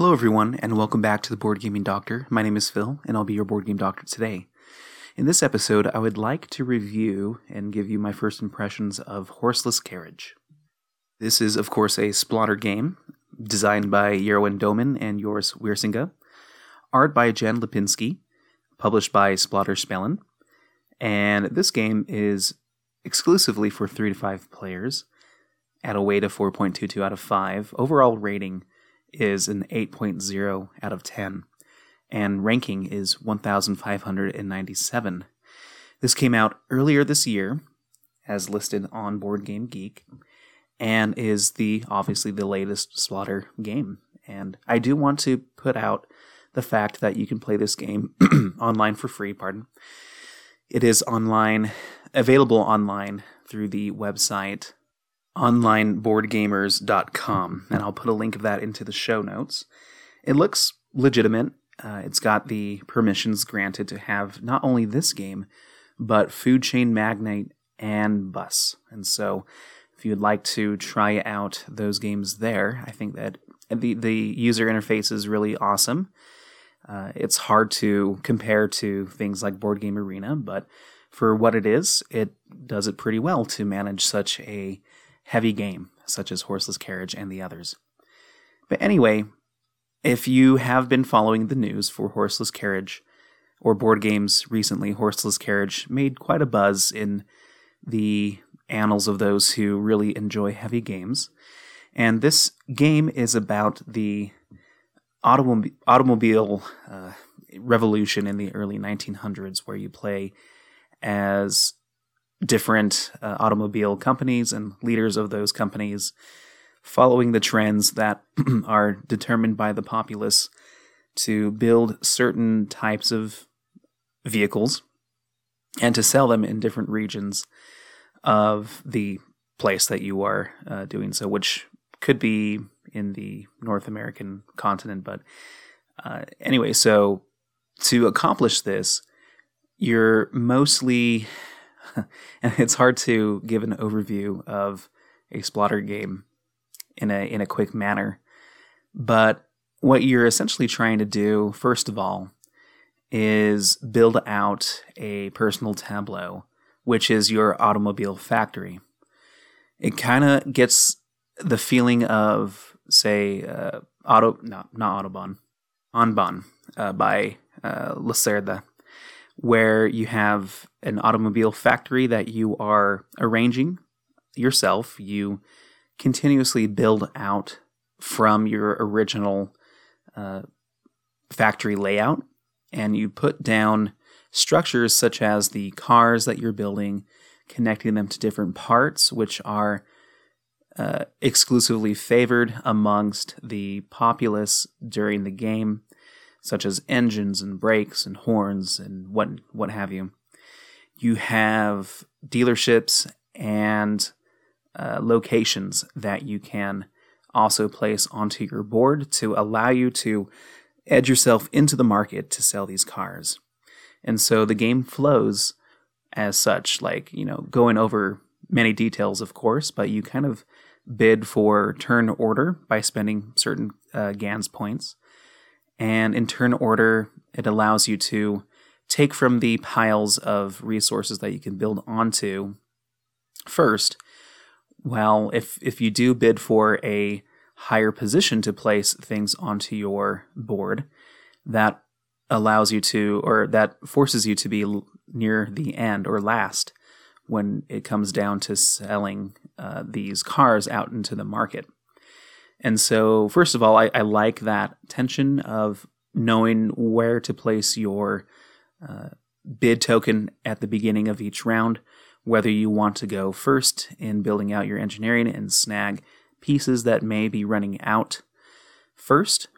Hello, everyone, and welcome back to the Board Gaming Doctor. My name is Phil, and I'll be your Board Game Doctor today. In this episode, I would like to review and give you my first impressions of Horseless Carriage. This is, of course, a Splotter game designed by Jeroen Doumen and Joris Wiersinga, art by Jan Lipinski, published by Splotter Spellen, and this game is exclusively for 3 to 5 players at a weight of 4.22 out of 5. Overall rating is an 8.0 out of 10, and ranking is 1,597. This came out earlier this year, as listed on Board Game Geek, and is the obviously the latest Splotter game. And I do want to put out the fact that you can play this game online for free. Pardon. It is online, available online through the website onlineboardgamers.com, and I'll put a link of that into the show notes. It looks legitimate. Uh, it's got the permissions granted to have not only this game, but Food Chain Magnate and Bus. And so, if you'd like to try out those games there, I think that the the user interface is really awesome. Uh, it's hard to compare to things like Board Game Arena, but for what it is, it does it pretty well to manage such a heavy game, such as Horseless Carriage and the others. But anyway, if you have been following the news for Horseless Carriage or board games recently, Horseless Carriage made quite a buzz in the annals of those who really enjoy heavy games. And this game is about the automob- automobile uh, revolution in the early 1900s, where you play as different uh, automobile companies and leaders of those companies, following the trends that are determined by the populace to build certain types of vehicles and to sell them in different regions of the place that you are uh, doing so, which could be in the North American continent. But uh, anyway, so to accomplish this, you're mostly and it's hard to give an overview of a Splotter game in a in a quick manner. But what you're essentially trying to do, first of all, is build out a personal tableau, which is your automobile factory. It kind of gets the feeling of, say, uh, auto not not Autobahn, Kanban uh, by uh, Lacerda, where you have an automobile factory that you are arranging yourself. You continuously build out from your original uh, factory layout, and you put down structures such as the cars that you're building, connecting them to different parts, which are uh, exclusively favored amongst the populace during the game such as engines and brakes and horns and what what have you. You have dealerships and uh, locations that you can also place onto your board to allow you to edge yourself into the market to sell these cars. And so the game flows as such, like, you know, going over many details, of course, but you kind of bid for turn order by spending certain uh, GANS points. And in turn order, it allows you to take from the piles of resources that you can build onto first. Well, if if you do bid for a higher position to place things onto your board, that allows you to, or that forces you to be near the end or last when it comes down to selling uh, these cars out into the market. And so, first of all, I, I like that tension of knowing where to place your uh, bid token at the beginning of each round, whether you want to go first in building out your engineering and snag pieces that may be running out first,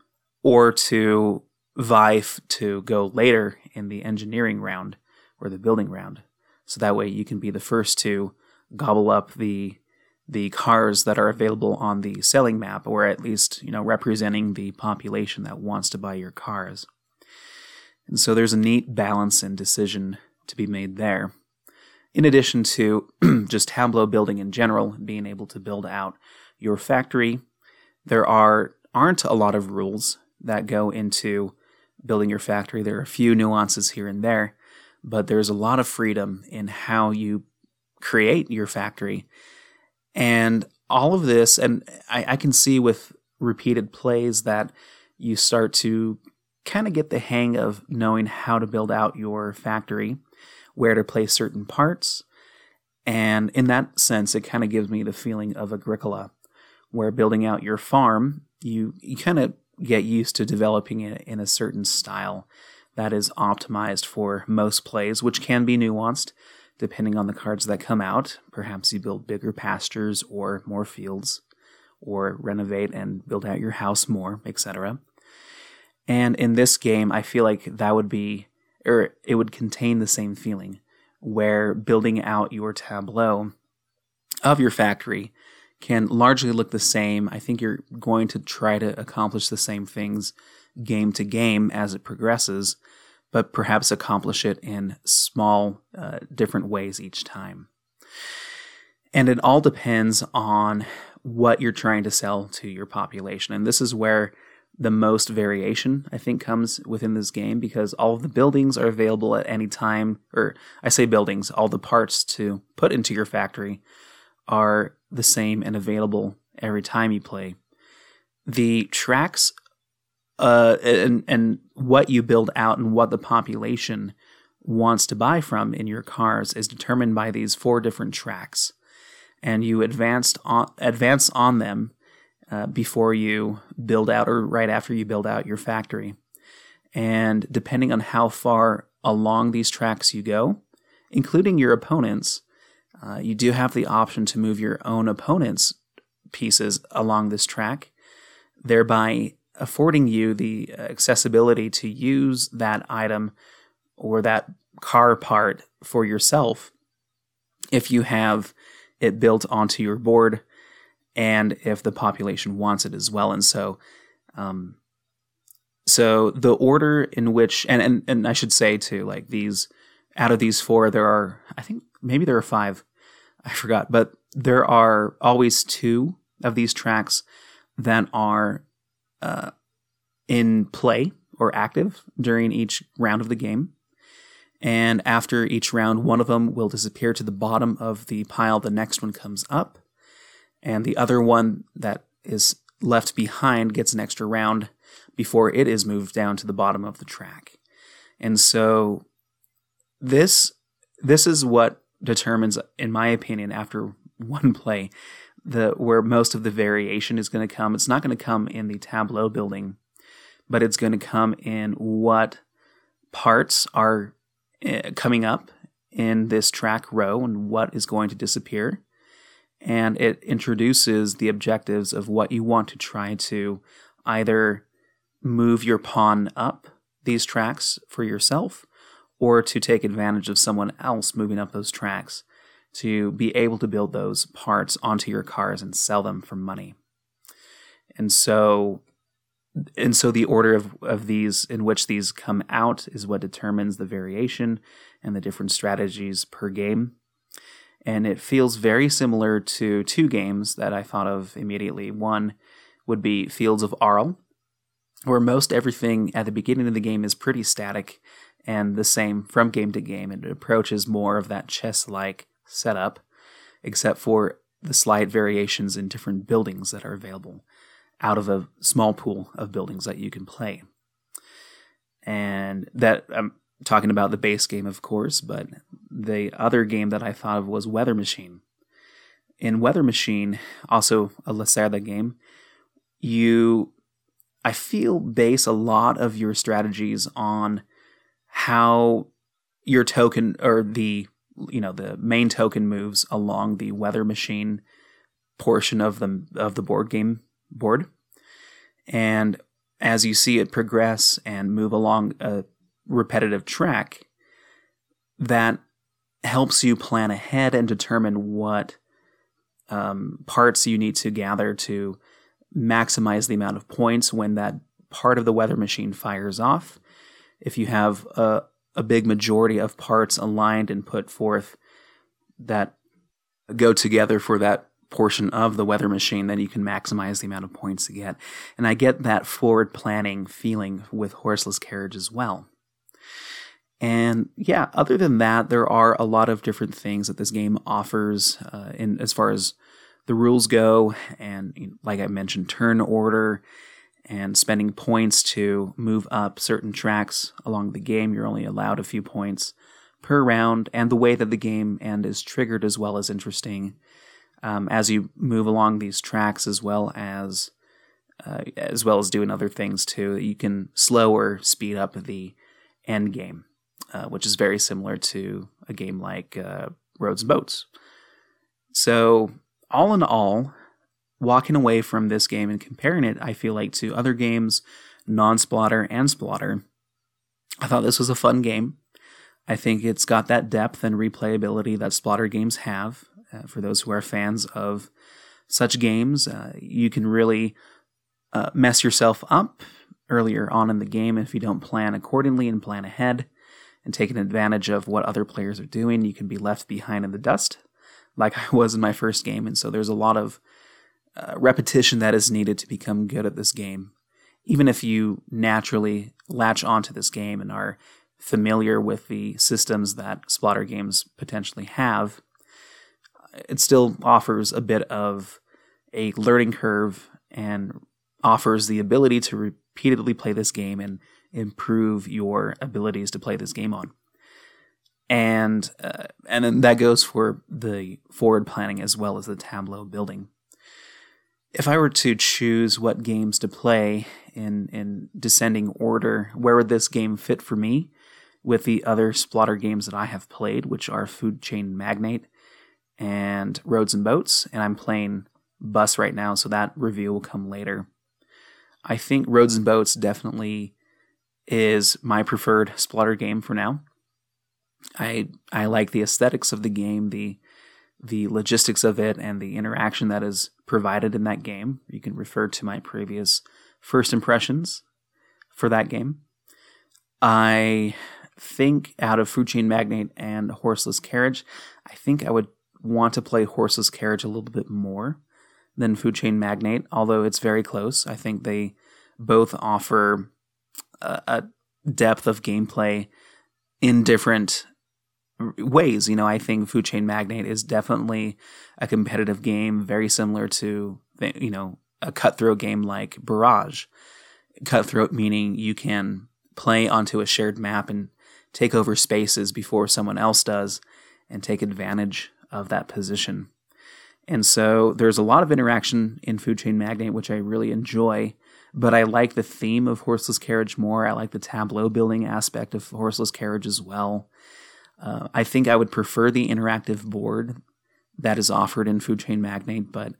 or to vie to go later in the engineering round or the building round. So that way you can be the first to gobble up the the cars that are available on the selling map, or at least, you know, representing the population that wants to buy your cars. And so there's a neat balance and decision to be made there. In addition to just tableau building in general, being able to build out your factory, there are aren't a lot of rules. that go into building your factory. There are a few nuances here and there, but there's a lot of freedom in how you create your factory. And all of this, and I, I can see with repeated plays that you start to kind of get the hang of knowing how to build out your factory, where to place certain parts. And in that sense, it kind of gives me the feeling of Agricola, where building out your farm, you, you kind of get used to developing it in a certain style that is optimized for most plays, which can be nuanced depending on the cards that come out. Perhaps you build bigger pastures or more fields, or renovate and build out your house more, etc. And in this game, I feel like that would be, or it would contain the same feeling, where building out your tableau of your factory can largely look the same. I think you're going to try to accomplish the same things game to game as it progresses, but perhaps accomplish it in small, uh, different ways each time. And it all depends on what you're trying to sell to your population. And this is where the most variation, I think, comes within this game because all of the buildings are available at any time, or I say buildings, all the parts to put into your factory are the same and available every time you play. The tracks uh, and, and what you build out and what the population wants to buy from in your cars is determined by these four different tracks. And you advanced on, advance on them uh, before you build out or right after you build out your factory. And depending on how far along these tracks you go, including your opponents, uh, you do have the option to move your own opponent's pieces along this track, thereby affording you the accessibility to use that item or that car part for yourself if you have it built onto your board and if the population wants it as well. And so, um, so the order in which, and, and, and I should say too, like these, out of these four, there are, I think maybe there are five I forgot, but there are always two of these tracks that are uh, in play or active during each round of the game. And after each round, one of them will disappear to the bottom of the pile. The next one comes up. And the other one that is left behind gets an extra round before it is moved down to the bottom of the track. And so this this is what determines, in my opinion, after one play, the where most of the variation is going to come. It's not going to come in the tableau building, but it's going to come in what parts are uh, coming up in this track row and what is going to disappear. And it introduces the objectives of what you want to try to either move your pawn up these tracks for yourself or to take advantage of someone else moving up those tracks to be able to build those parts onto your cars and sell them for money. And so and so the order of, of these in which these come out is what determines the variation and the different strategies per game. And it feels very similar to two games that I thought of immediately. One would be Fields of Arle, where most everything at the beginning of the game is pretty static and the same from game to game. And it approaches more of that chess like setup, except for the slight variations in different buildings that are available out of a small pool of buildings that you can play. And that I'm talking about the base game, of course, but the other game that I thought of was Weather Machine. In Weather Machine, also a Lacerda game, you, I feel, base a lot of your strategies on how your token or the you know the main token moves along the weather machine portion of the of the board game board. And as you see it progress and move along a repetitive track that helps you plan ahead and determine what um, parts you need to gather to maximize the amount of points when that part of the weather machine fires off. If you have a, a big majority of parts aligned and put forth that go together for that portion of the weather machine, then you can maximize the amount of points you get. And I get that forward planning feeling with horseless carriage as well. And yeah, other than that, there are a lot of different things that this game offers uh, in as far as the rules go, and like I mentioned, turn order and spending points to move up certain tracks along the game. You're only allowed a few points per round, and the way that the game end is triggered as well as interesting um, as you move along these tracks, as well as uh, as well as doing other things too. You can slow or speed up the end game, uh, which is very similar to a game like uh, Roads and Boats. So, all in all, walking away from this game and comparing it, I feel like to other games, non Splotter and Splotter, I thought this was a fun game. I think it's got that depth and replayability that Splotter games have. Uh, for those who are fans of such games, uh, you can really uh, mess yourself up earlier on in the game if you don't plan accordingly and plan ahead and taking advantage of what other players are doing. You can be left behind in the dust, like I was in my first game. And so there's a lot of uh, repetition that is needed to become good at this game. Even if you naturally latch onto this game and are familiar with the systems that Splotter games potentially have, it still offers a bit of a learning curve and offers the ability to repeatedly play this game and improve your abilities to play this game on. And uh, and then that goes for the forward planning as well as the tableau building. If I were to choose what games to play in in descending order, where would this game fit for me? With the other Splotter games that I have played, which are Food Chain Magnate and Roads and Boats, and I'm playing Bus right now, so that review will come later. I think Roads and Boats definitely is my preferred Splotter game for now. I I like the aesthetics of the game, the the logistics of it, and the interaction that is provided in that game. You can refer to my previous first impressions for that game. I think out of Food Chain Magnate and Horseless Carriage, I think I would want to play Horseless Carriage a little bit more than Food Chain Magnate, although it's very close. I think they both offer a, a depth of gameplay in different ways. You know, I think Food Chain Magnate is definitely a competitive game, very similar to you know a cutthroat game like Barrage. Cutthroat meaning you can play onto a shared map and take over spaces before someone else does, and take advantage of that position. And so there's a lot of interaction in Food Chain Magnate, which I really enjoy. But I like the theme of Horseless Carriage more. I like the tableau building aspect of Horseless Carriage as well. Uh, I think I would prefer the interactive board that is offered in Food Chain Magnate, but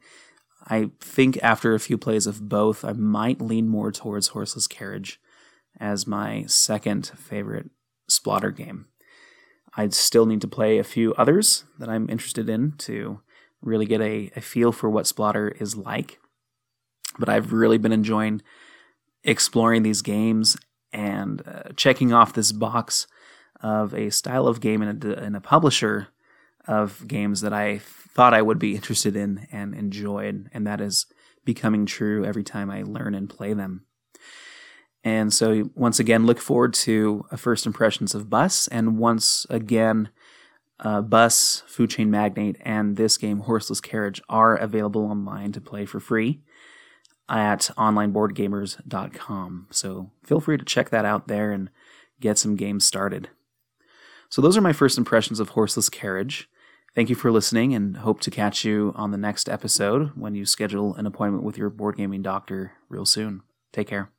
I think after a few plays of both, I might lean more towards Horseless Carriage as my second favorite Splotter game. I'd still need to play a few others that I'm interested in to really get a, a feel for what Splotter is like. But I've really been enjoying exploring these games and uh, checking off this box of a style of game and a, and a publisher of games that I thought I would be interested in and enjoyed, and that is becoming true every time I learn and play them. And so, once again, look forward to a first impressions of Bus, and once again, uh, Bus, Food Chain Magnate, and this game, Horseless Carriage, are available online to play for free at onlineboardgamers.com. So feel free to check that out there and get some games started. So, those are my first impressions of Horseless Carriage. Thank you for listening and hope to catch you on the next episode when you schedule an appointment with your board gaming doctor real soon. Take care.